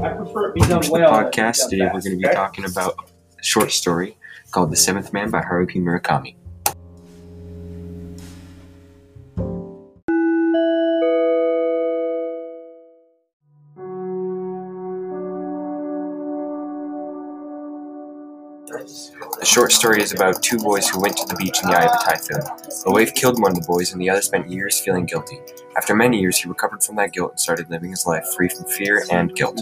I prefer it be done to the well. podcast. Today we're going to be talking about a short story called The Seventh Man by Haruki Murakami. The short story is about two boys who went to the beach in the eye of a typhoon. A wave killed one of the boys, and the other spent years feeling guilty. After many years, he recovered from that guilt and started living his life free from fear and guilt.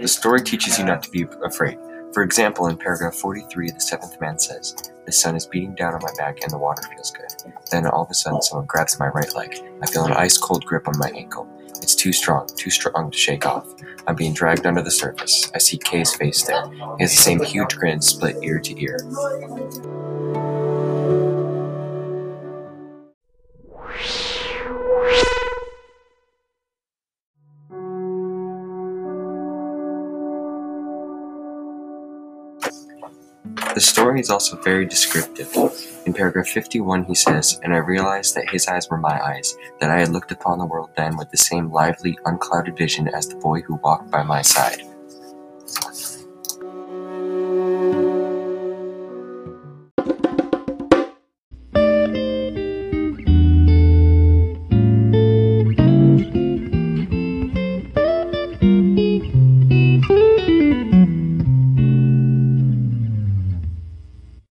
The story teaches you not to be afraid. For example, in paragraph 43, the seventh man says, The sun is beating down on my back and the water feels good. Then all of a sudden, someone grabs my right leg. I feel an ice cold grip on my ankle. It's too strong, too strong to shake off. I'm being dragged under the surface. I see K's face there. He has the same huge grin, split ear to ear. The story is also very descriptive. In paragraph 51, he says, And I realized that his eyes were my eyes, that I had looked upon the world then with the same lively, unclouded vision as the boy who walked by my side.